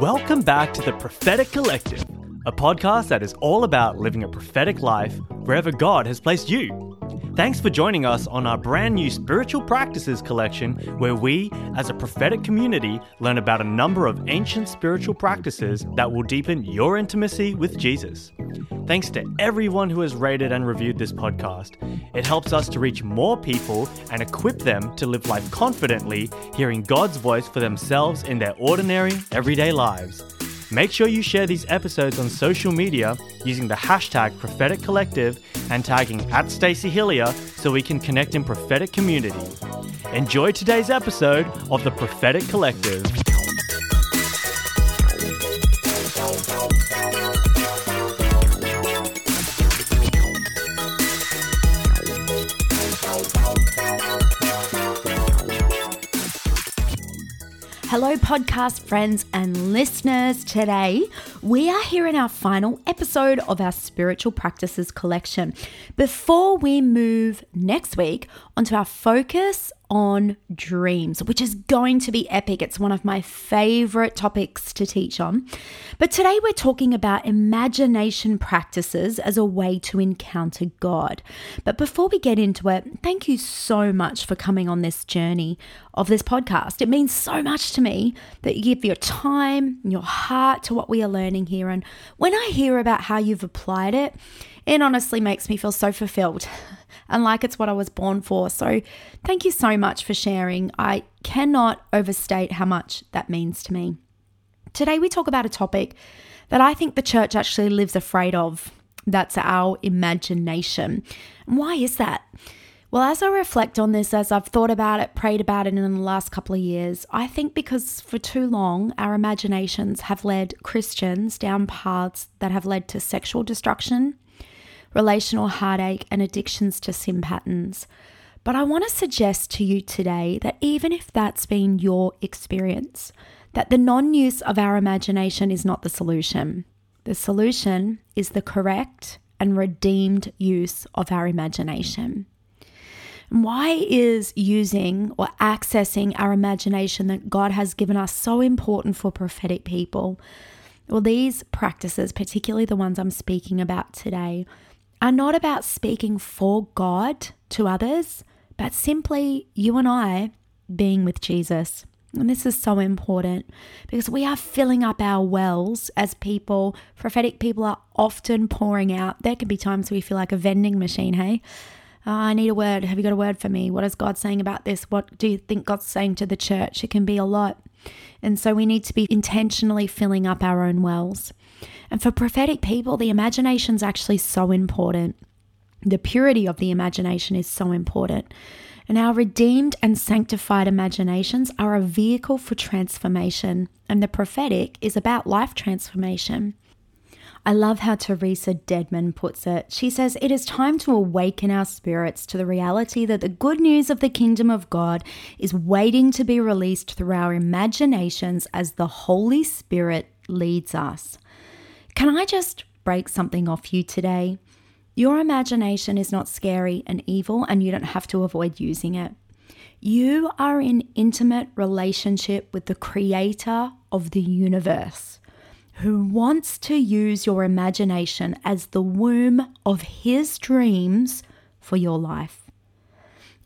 Welcome back to the Prophetic Collective, a podcast that is all about living a prophetic life wherever God has placed you. Thanks for joining us on our brand new Spiritual Practices collection, where we, as a prophetic community, learn about a number of ancient spiritual practices that will deepen your intimacy with Jesus. Thanks to everyone who has rated and reviewed this podcast. It helps us to reach more people and equip them to live life confidently, hearing God's voice for themselves in their ordinary, everyday lives. Make sure you share these episodes on social media using the hashtag Prophetic Collective and tagging at Stacey Hilliar so we can connect in prophetic community. Enjoy today's episode of the Prophetic Collective. Hello, podcast friends and listeners. Today, we are here in our final episode of our Spiritual Practices collection. Before we move next week onto our focus on dreams, which is going to be epic. It's one of my favorite topics to teach on. But today we're talking about imagination practices as a way to encounter God. But before we get into it, thank you so much for coming on this journey of this podcast. It means so much to me that you give your time, and your heart to what we are learning here. And when I hear about how you've applied it, it honestly makes me feel so fulfilled and like it's what I was born for. So, thank you so much for sharing. I cannot overstate how much that means to me. Today, we talk about a topic that I think the church actually lives afraid of. That's our imagination. And why is that? Well, as I reflect on this, as I've thought about it, prayed about it in the last couple of years, I think because for too long our imaginations have led Christians down paths that have led to sexual destruction, relational heartache, and addictions to sin patterns. But I want to suggest to you today that even if that's been your experience, that the non use of our imagination is not the solution. The solution is the correct and redeemed use of our imagination. Why is using or accessing our imagination that God has given us so important for prophetic people? Well, these practices, particularly the ones I'm speaking about today, are not about speaking for God to others, but simply you and I being with Jesus. And this is so important because we are filling up our wells as people. Prophetic people are often pouring out. There can be times where we feel like a vending machine, hey? Oh, I need a word. Have you got a word for me? What is God saying about this? What do you think God's saying to the church? It can be a lot. And so we need to be intentionally filling up our own wells. And for prophetic people, the imagination is actually so important. The purity of the imagination is so important. And our redeemed and sanctified imaginations are a vehicle for transformation. And the prophetic is about life transformation. I love how Theresa Dedmon puts it. She says, It is time to awaken our spirits to the reality that the good news of the kingdom of God is waiting to be released through our imaginations as the Holy Spirit leads us. Can I just break something off you today? Your imagination is not scary and evil, and you don't have to avoid using it. You are in intimate relationship with the creator of the universe who wants to use your imagination as the womb of his dreams for your life.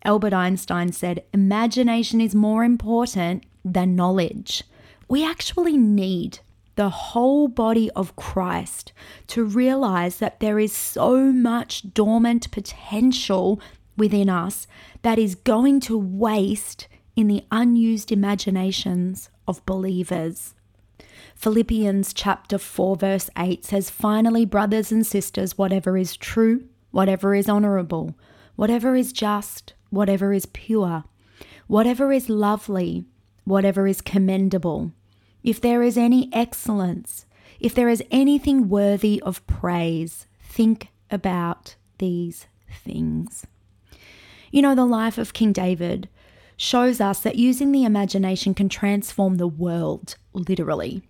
Albert Einstein said, Imagination is more important than knowledge. We actually need the whole body of Christ to realize that there is so much dormant potential within us that is going to waste in the unused imaginations of believers. Philippians chapter 4 verse 8 says finally brothers and sisters whatever is true whatever is honorable whatever is just whatever is pure whatever is lovely whatever is commendable if there is any excellence if there is anything worthy of praise think about these things you know the life of King David shows us that using the imagination can transform the world literally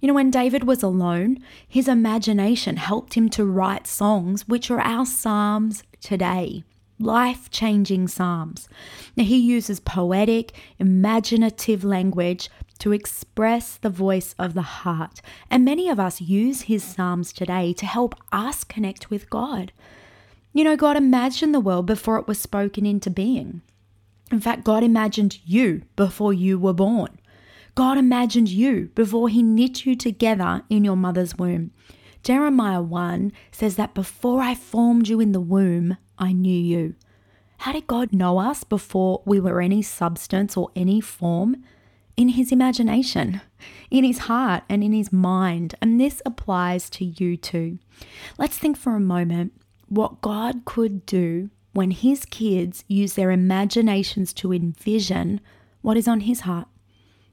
you know, when David was alone, his imagination helped him to write songs, which are our Psalms today life changing Psalms. Now, he uses poetic, imaginative language to express the voice of the heart. And many of us use his Psalms today to help us connect with God. You know, God imagined the world before it was spoken into being. In fact, God imagined you before you were born. God imagined you before he knit you together in your mother's womb. Jeremiah 1 says that before I formed you in the womb, I knew you. How did God know us before we were any substance or any form? In his imagination, in his heart, and in his mind. And this applies to you too. Let's think for a moment what God could do when his kids use their imaginations to envision what is on his heart.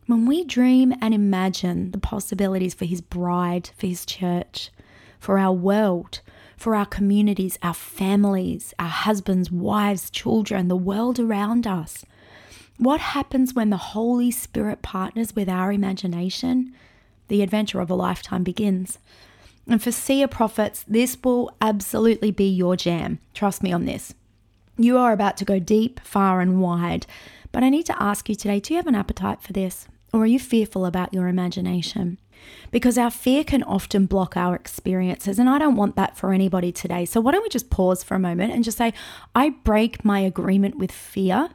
When we dream and imagine the possibilities for his bride, for his church, for our world, for our communities, our families, our husbands, wives, children, the world around us, what happens when the Holy Spirit partners with our imagination? The adventure of a lifetime begins. And for seer prophets, this will absolutely be your jam. Trust me on this. You are about to go deep, far, and wide. But I need to ask you today do you have an appetite for this? Or are you fearful about your imagination? Because our fear can often block our experiences, and I don't want that for anybody today. So, why don't we just pause for a moment and just say, I break my agreement with fear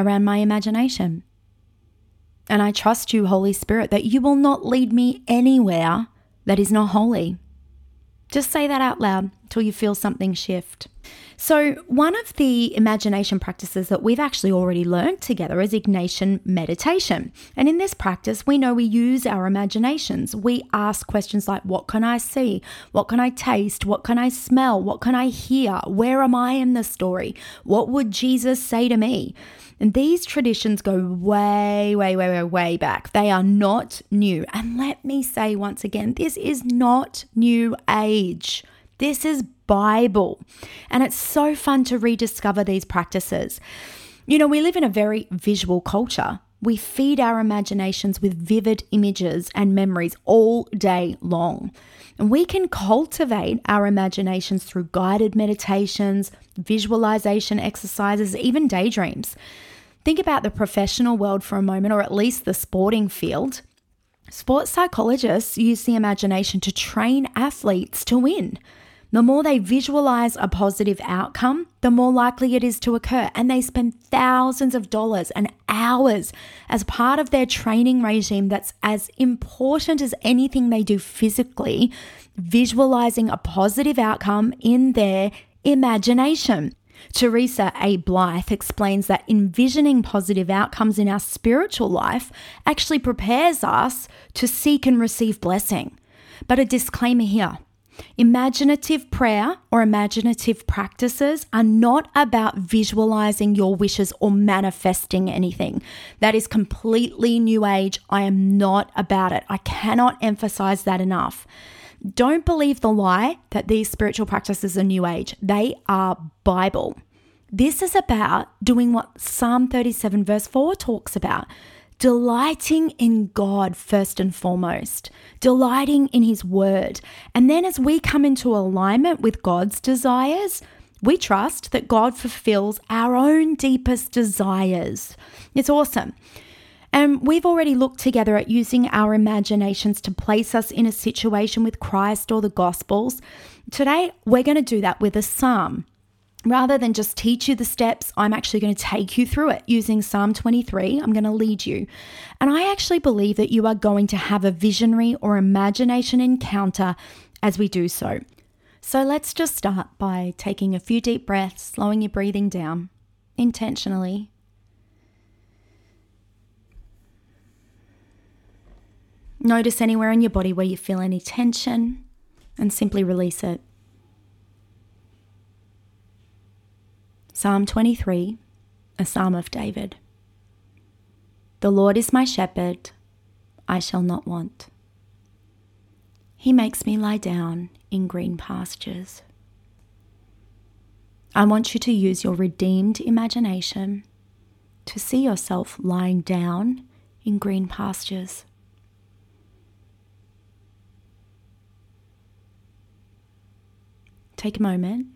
around my imagination. And I trust you, Holy Spirit, that you will not lead me anywhere that is not holy. Just say that out loud until you feel something shift. So, one of the imagination practices that we've actually already learned together is Ignatian meditation. And in this practice, we know we use our imaginations. We ask questions like, What can I see? What can I taste? What can I smell? What can I hear? Where am I in the story? What would Jesus say to me? And these traditions go way, way, way, way, way back. They are not new. And let me say once again, this is not new age. This is Bible. And it's so fun to rediscover these practices. You know, we live in a very visual culture. We feed our imaginations with vivid images and memories all day long. And we can cultivate our imaginations through guided meditations, visualization exercises, even daydreams. Think about the professional world for a moment, or at least the sporting field. Sports psychologists use the imagination to train athletes to win. The more they visualize a positive outcome, the more likely it is to occur. And they spend thousands of dollars and hours as part of their training regime that's as important as anything they do physically, visualizing a positive outcome in their imagination. Teresa A. Blythe explains that envisioning positive outcomes in our spiritual life actually prepares us to seek and receive blessing. But a disclaimer here imaginative prayer or imaginative practices are not about visualizing your wishes or manifesting anything. That is completely new age. I am not about it. I cannot emphasize that enough. Don't believe the lie that these spiritual practices are new age. They are Bible. This is about doing what Psalm 37, verse 4 talks about delighting in God first and foremost, delighting in His Word. And then as we come into alignment with God's desires, we trust that God fulfills our own deepest desires. It's awesome. And we've already looked together at using our imaginations to place us in a situation with Christ or the Gospels. Today, we're going to do that with a psalm. Rather than just teach you the steps, I'm actually going to take you through it using Psalm 23. I'm going to lead you. And I actually believe that you are going to have a visionary or imagination encounter as we do so. So let's just start by taking a few deep breaths, slowing your breathing down intentionally Notice anywhere in your body where you feel any tension and simply release it. Psalm 23, a psalm of David. The Lord is my shepherd, I shall not want. He makes me lie down in green pastures. I want you to use your redeemed imagination to see yourself lying down in green pastures. Take a moment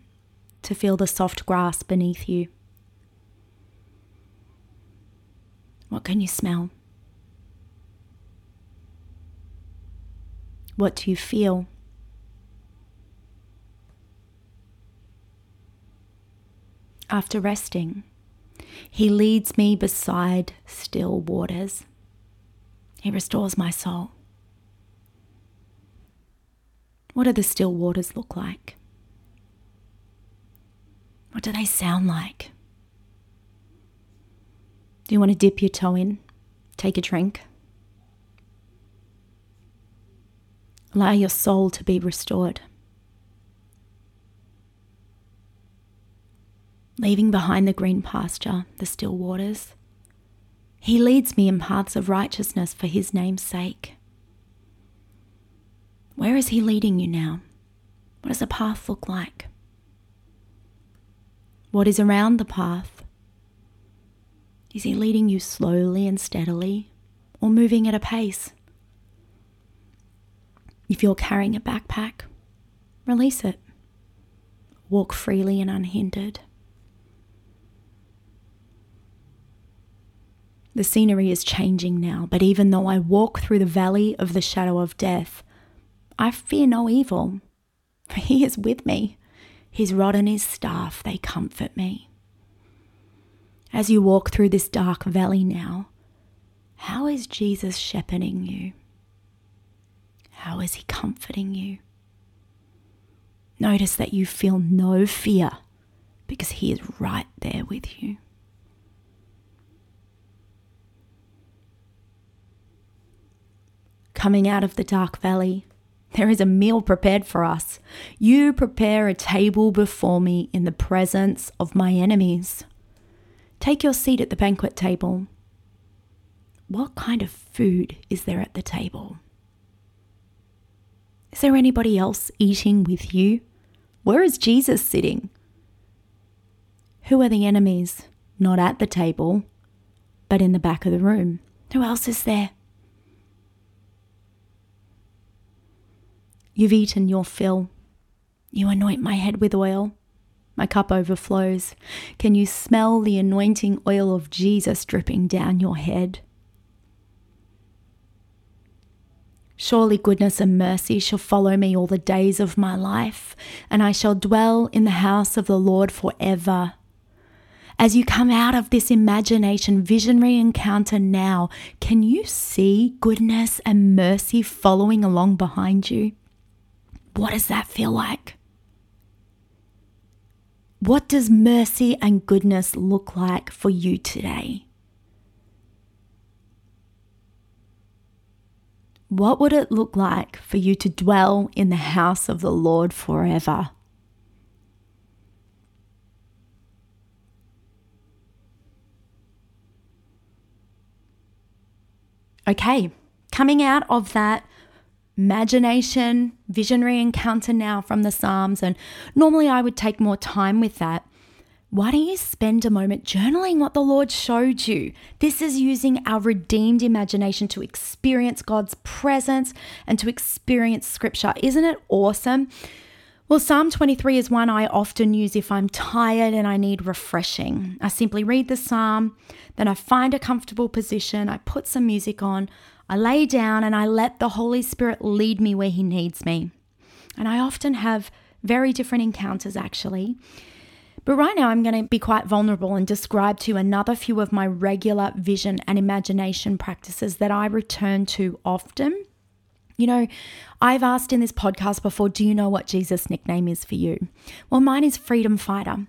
to feel the soft grass beneath you. What can you smell? What do you feel? After resting, he leads me beside still waters. He restores my soul. What do the still waters look like? What do they sound like? Do you want to dip your toe in? Take a drink? Allow your soul to be restored. Leaving behind the green pasture, the still waters, He leads me in paths of righteousness for His name's sake. Where is He leading you now? What does the path look like? What is around the path? Is He leading you slowly and steadily or moving at a pace? If you're carrying a backpack, release it. Walk freely and unhindered. The scenery is changing now, but even though I walk through the valley of the shadow of death, I fear no evil, for he is with me. His rod and his staff, they comfort me. As you walk through this dark valley now, how is Jesus shepherding you? How is he comforting you? Notice that you feel no fear because he is right there with you. Coming out of the dark valley, there is a meal prepared for us. You prepare a table before me in the presence of my enemies. Take your seat at the banquet table. What kind of food is there at the table? Is there anybody else eating with you? Where is Jesus sitting? Who are the enemies? Not at the table, but in the back of the room. Who else is there? You've eaten your fill. You anoint my head with oil. My cup overflows. Can you smell the anointing oil of Jesus dripping down your head? Surely goodness and mercy shall follow me all the days of my life, and I shall dwell in the house of the Lord forever. As you come out of this imagination visionary encounter now, can you see goodness and mercy following along behind you? What does that feel like? What does mercy and goodness look like for you today? What would it look like for you to dwell in the house of the Lord forever? Okay, coming out of that imagination, visionary encounter now from the Psalms, and normally I would take more time with that. Why don't you spend a moment journaling what the Lord showed you? This is using our redeemed imagination to experience God's presence and to experience Scripture. Isn't it awesome? Well, Psalm 23 is one I often use if I'm tired and I need refreshing. I simply read the psalm, then I find a comfortable position, I put some music on, I lay down and I let the Holy Spirit lead me where He needs me. And I often have very different encounters actually. But right now, I'm going to be quite vulnerable and describe to you another few of my regular vision and imagination practices that I return to often you know, I've asked in this podcast before, do you know what Jesus' nickname is for you? Well, mine is Freedom Fighter.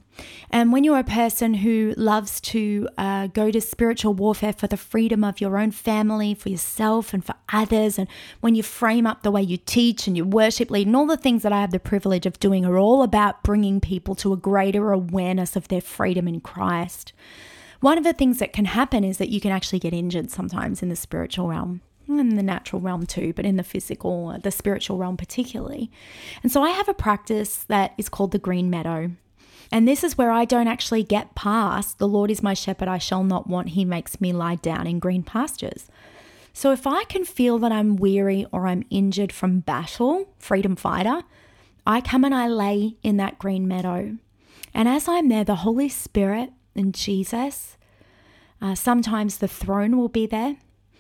And when you're a person who loves to uh, go to spiritual warfare for the freedom of your own family, for yourself, and for others, and when you frame up the way you teach and you worship lead, and all the things that I have the privilege of doing are all about bringing people to a greater awareness of their freedom in Christ. One of the things that can happen is that you can actually get injured sometimes in the spiritual realm in the natural realm too, but in the physical, the spiritual realm particularly. And so I have a practice that is called the green meadow. And this is where I don't actually get past the Lord is my shepherd, I shall not want. He makes me lie down in green pastures. So if I can feel that I'm weary or I'm injured from battle, freedom fighter, I come and I lay in that green meadow. And as I'm there, the Holy Spirit and Jesus, uh, sometimes the throne will be there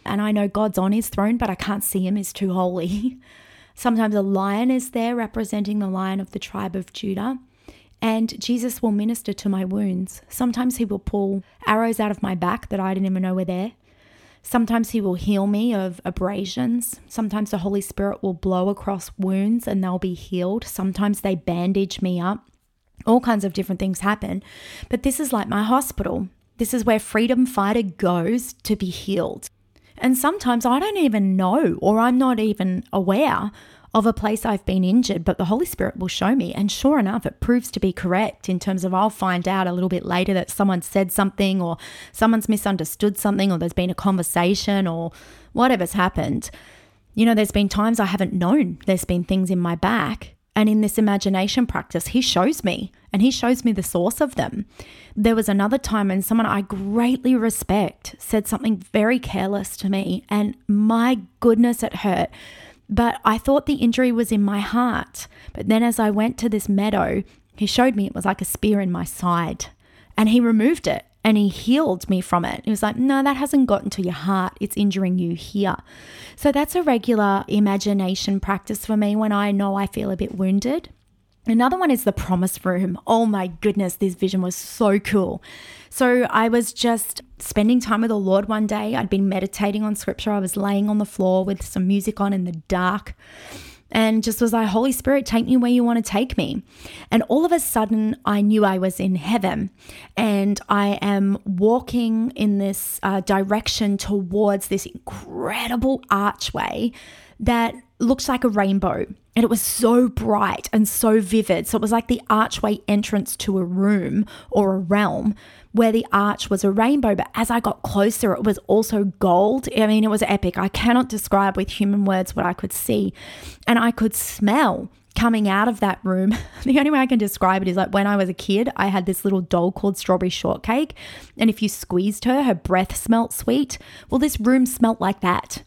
and I know God's on his throne, but I can't see him, he's too holy. Sometimes a lion is there representing the lion of the tribe of Judah. And Jesus will minister to my wounds. Sometimes he will pull arrows out of my back that I didn't even know were there. Sometimes he will heal me of abrasions. Sometimes the Holy Spirit will blow across wounds and they'll be healed. Sometimes they bandage me up. All kinds of different things happen. But this is like my hospital. This is where freedom fighter goes to be healed. And sometimes I don't even know or I'm not even aware of a place I've been injured, but the Holy Spirit will show me. And sure enough, it proves to be correct in terms of I'll find out a little bit later that someone said something or someone's misunderstood something or there's been a conversation or whatever's happened. You know, there's been times I haven't known there's been things in my back. And in this imagination practice, he shows me and he shows me the source of them. There was another time when someone I greatly respect said something very careless to me, and my goodness, it hurt but I thought the injury was in my heart. But then as I went to this meadow, he showed me it was like a spear in my side. And he removed it and he healed me from it. He was like, No, that hasn't gotten to your heart. It's injuring you here. So that's a regular imagination practice for me when I know I feel a bit wounded. Another one is the promise room. Oh my goodness, this vision was so cool. So I was just spending time with the Lord one day. I'd been meditating on scripture. I was laying on the floor with some music on in the dark and just was like, Holy Spirit, take me where you want to take me. And all of a sudden, I knew I was in heaven and I am walking in this uh, direction towards this incredible archway that looks like a rainbow. And it was so bright and so vivid. So it was like the archway entrance to a room or a realm where the arch was a rainbow. But as I got closer, it was also gold. I mean, it was epic. I cannot describe with human words what I could see. And I could smell coming out of that room. The only way I can describe it is like when I was a kid, I had this little doll called Strawberry Shortcake. And if you squeezed her, her breath smelt sweet. Well, this room smelt like that.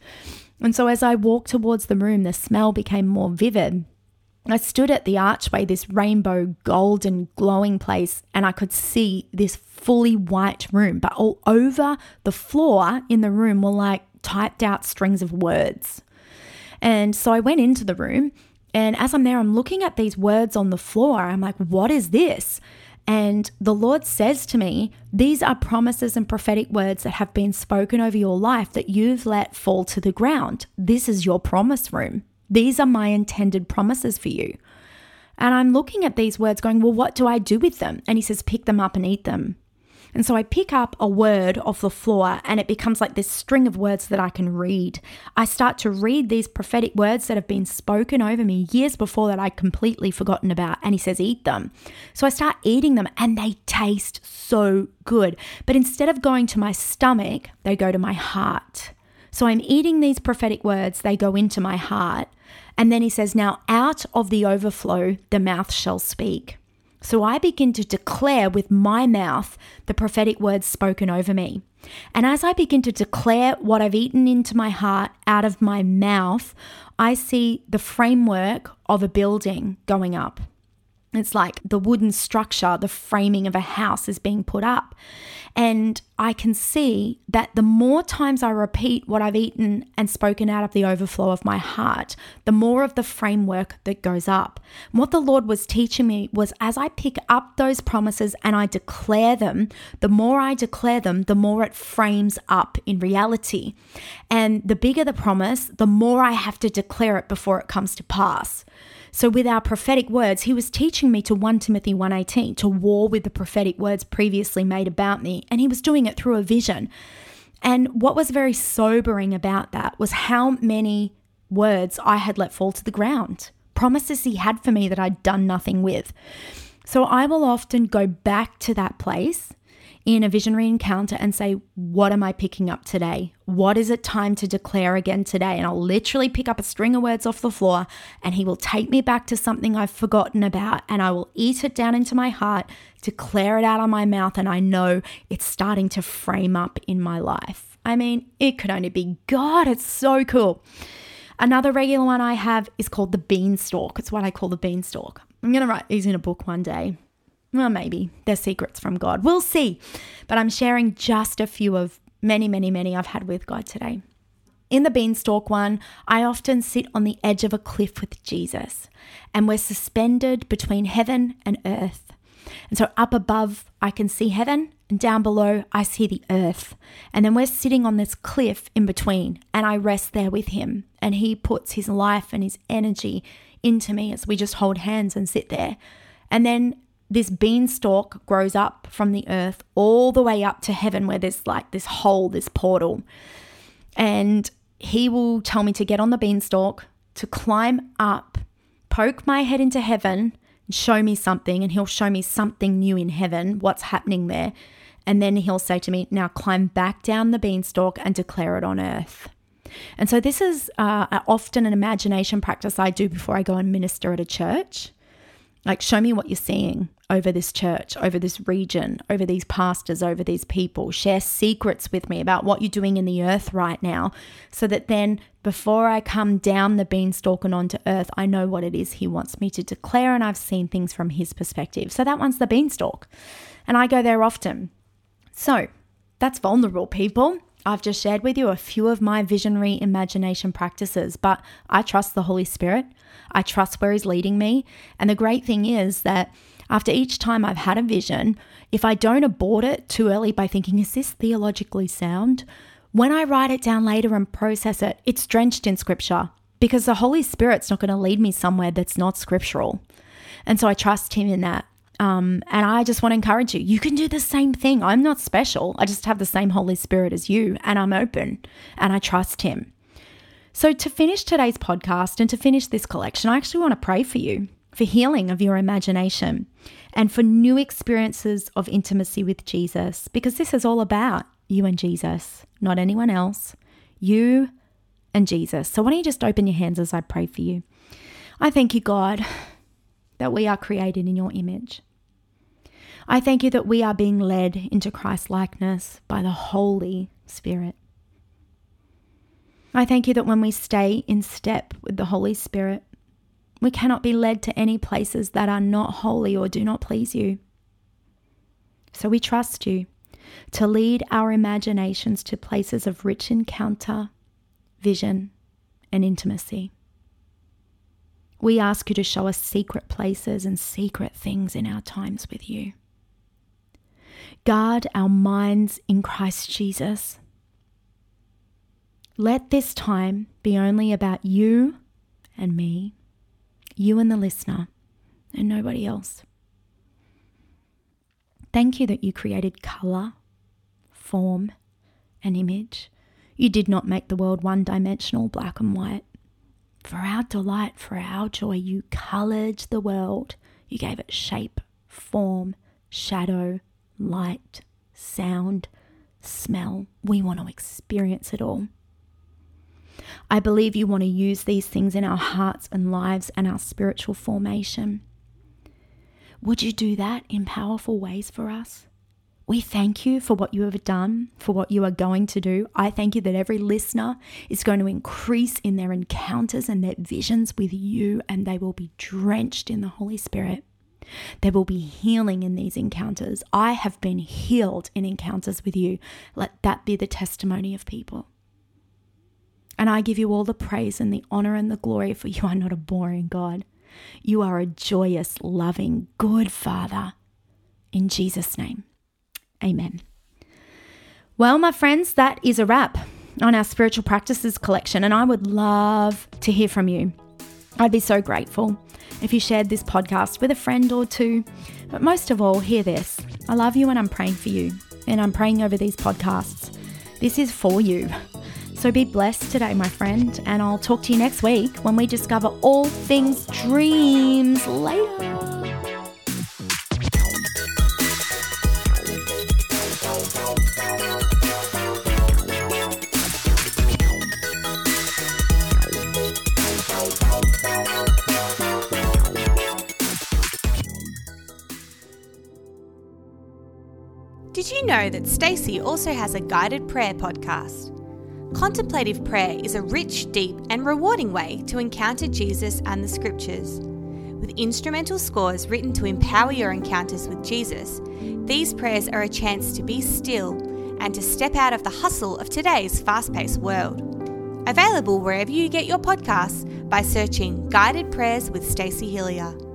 And so as I walked towards the room, the smell became more vivid. I stood at the archway, this rainbow, golden, glowing place, and I could see this fully white room. But all over the floor in the room were like typed out strings of words. And so I went into the room, and as I'm there, I'm looking at these words on the floor. I'm like, what is this? And the Lord says to me, These are promises and prophetic words that have been spoken over your life that you've let fall to the ground. This is your promise room. These are my intended promises for you. And I'm looking at these words going, Well, what do I do with them? And he says, Pick them up and eat them. And so I pick up a word off the floor and it becomes like this string of words that I can read. I start to read these prophetic words that have been spoken over me years before that I'd completely forgotten about. And he says, eat them. So I start eating them and they taste so good. But instead of going to my stomach, they go to my heart. So I'm eating these prophetic words, they go into my heart. And then he says, Now out of the overflow, the mouth shall speak. So I begin to declare with my mouth the prophetic words spoken over me. And as I begin to declare what I've eaten into my heart out of my mouth, I see the framework of a building going up. It's like the wooden structure, the framing of a house is being put up. And I can see that the more times I repeat what I've eaten and spoken out of the overflow of my heart, the more of the framework that goes up. And what the Lord was teaching me was as I pick up those promises and I declare them, the more I declare them, the more it frames up in reality. And the bigger the promise, the more I have to declare it before it comes to pass. So with our prophetic words, he was teaching me to 1 Timothy 1:18 to war with the prophetic words previously made about me, and he was doing it through a vision. And what was very sobering about that was how many words I had let fall to the ground. Promises he had for me that I'd done nothing with. So I will often go back to that place in a visionary encounter and say, What am I picking up today? What is it time to declare again today? And I'll literally pick up a string of words off the floor and he will take me back to something I've forgotten about and I will eat it down into my heart, declare it out of my mouth, and I know it's starting to frame up in my life. I mean, it could only be God. It's so cool. Another regular one I have is called the beanstalk. It's what I call the beanstalk. I'm going to write these in a book one day. Well, maybe they're secrets from God. We'll see. But I'm sharing just a few of many, many, many I've had with God today. In the beanstalk one, I often sit on the edge of a cliff with Jesus, and we're suspended between heaven and earth. And so up above, I can see heaven, and down below, I see the earth. And then we're sitting on this cliff in between, and I rest there with him. And he puts his life and his energy into me as we just hold hands and sit there. And then this beanstalk grows up from the earth all the way up to heaven, where there's like this hole, this portal. And he will tell me to get on the beanstalk, to climb up, poke my head into heaven, and show me something. And he'll show me something new in heaven, what's happening there. And then he'll say to me, Now climb back down the beanstalk and declare it on earth. And so, this is uh, often an imagination practice I do before I go and minister at a church. Like, show me what you're seeing over this church, over this region, over these pastors, over these people. Share secrets with me about what you're doing in the earth right now, so that then before I come down the beanstalk and onto earth, I know what it is He wants me to declare, and I've seen things from His perspective. So that one's the beanstalk. And I go there often. So that's vulnerable, people. I've just shared with you a few of my visionary imagination practices, but I trust the Holy Spirit. I trust where He's leading me. And the great thing is that after each time I've had a vision, if I don't abort it too early by thinking, is this theologically sound? When I write it down later and process it, it's drenched in scripture because the Holy Spirit's not going to lead me somewhere that's not scriptural. And so I trust Him in that. Um, and I just want to encourage you. You can do the same thing. I'm not special. I just have the same Holy Spirit as you, and I'm open and I trust Him. So, to finish today's podcast and to finish this collection, I actually want to pray for you for healing of your imagination, and for new experiences of intimacy with Jesus, because this is all about you and Jesus, not anyone else. You and Jesus. So, why don't you just open your hands as I pray for you? I thank you, God, that we are created in your image. I thank you that we are being led into Christ likeness by the Holy Spirit. I thank you that when we stay in step with the Holy Spirit, we cannot be led to any places that are not holy or do not please you. So we trust you to lead our imaginations to places of rich encounter, vision, and intimacy. We ask you to show us secret places and secret things in our times with you. Guard our minds in Christ Jesus. Let this time be only about you and me you and the listener, and nobody else. Thank you that you created colour, form, and image. You did not make the world one dimensional, black and white. For our delight, for our joy, you coloured the world. You gave it shape, form, shadow, light, sound, smell. We want to experience it all. I believe you want to use these things in our hearts and lives and our spiritual formation. Would you do that in powerful ways for us? We thank you for what you have done, for what you are going to do. I thank you that every listener is going to increase in their encounters and their visions with you, and they will be drenched in the Holy Spirit. There will be healing in these encounters. I have been healed in encounters with you. Let that be the testimony of people. And I give you all the praise and the honor and the glory, for you are not a boring God. You are a joyous, loving, good Father. In Jesus' name, amen. Well, my friends, that is a wrap on our spiritual practices collection, and I would love to hear from you. I'd be so grateful if you shared this podcast with a friend or two. But most of all, hear this I love you and I'm praying for you, and I'm praying over these podcasts. This is for you. So be blessed today, my friend, and I'll talk to you next week when we discover all things dreams later. Did you know that Stacey also has a guided prayer podcast? Contemplative prayer is a rich, deep, and rewarding way to encounter Jesus and the scriptures. With instrumental scores written to empower your encounters with Jesus, these prayers are a chance to be still and to step out of the hustle of today's fast paced world. Available wherever you get your podcasts by searching Guided Prayers with Stacey Hilliar.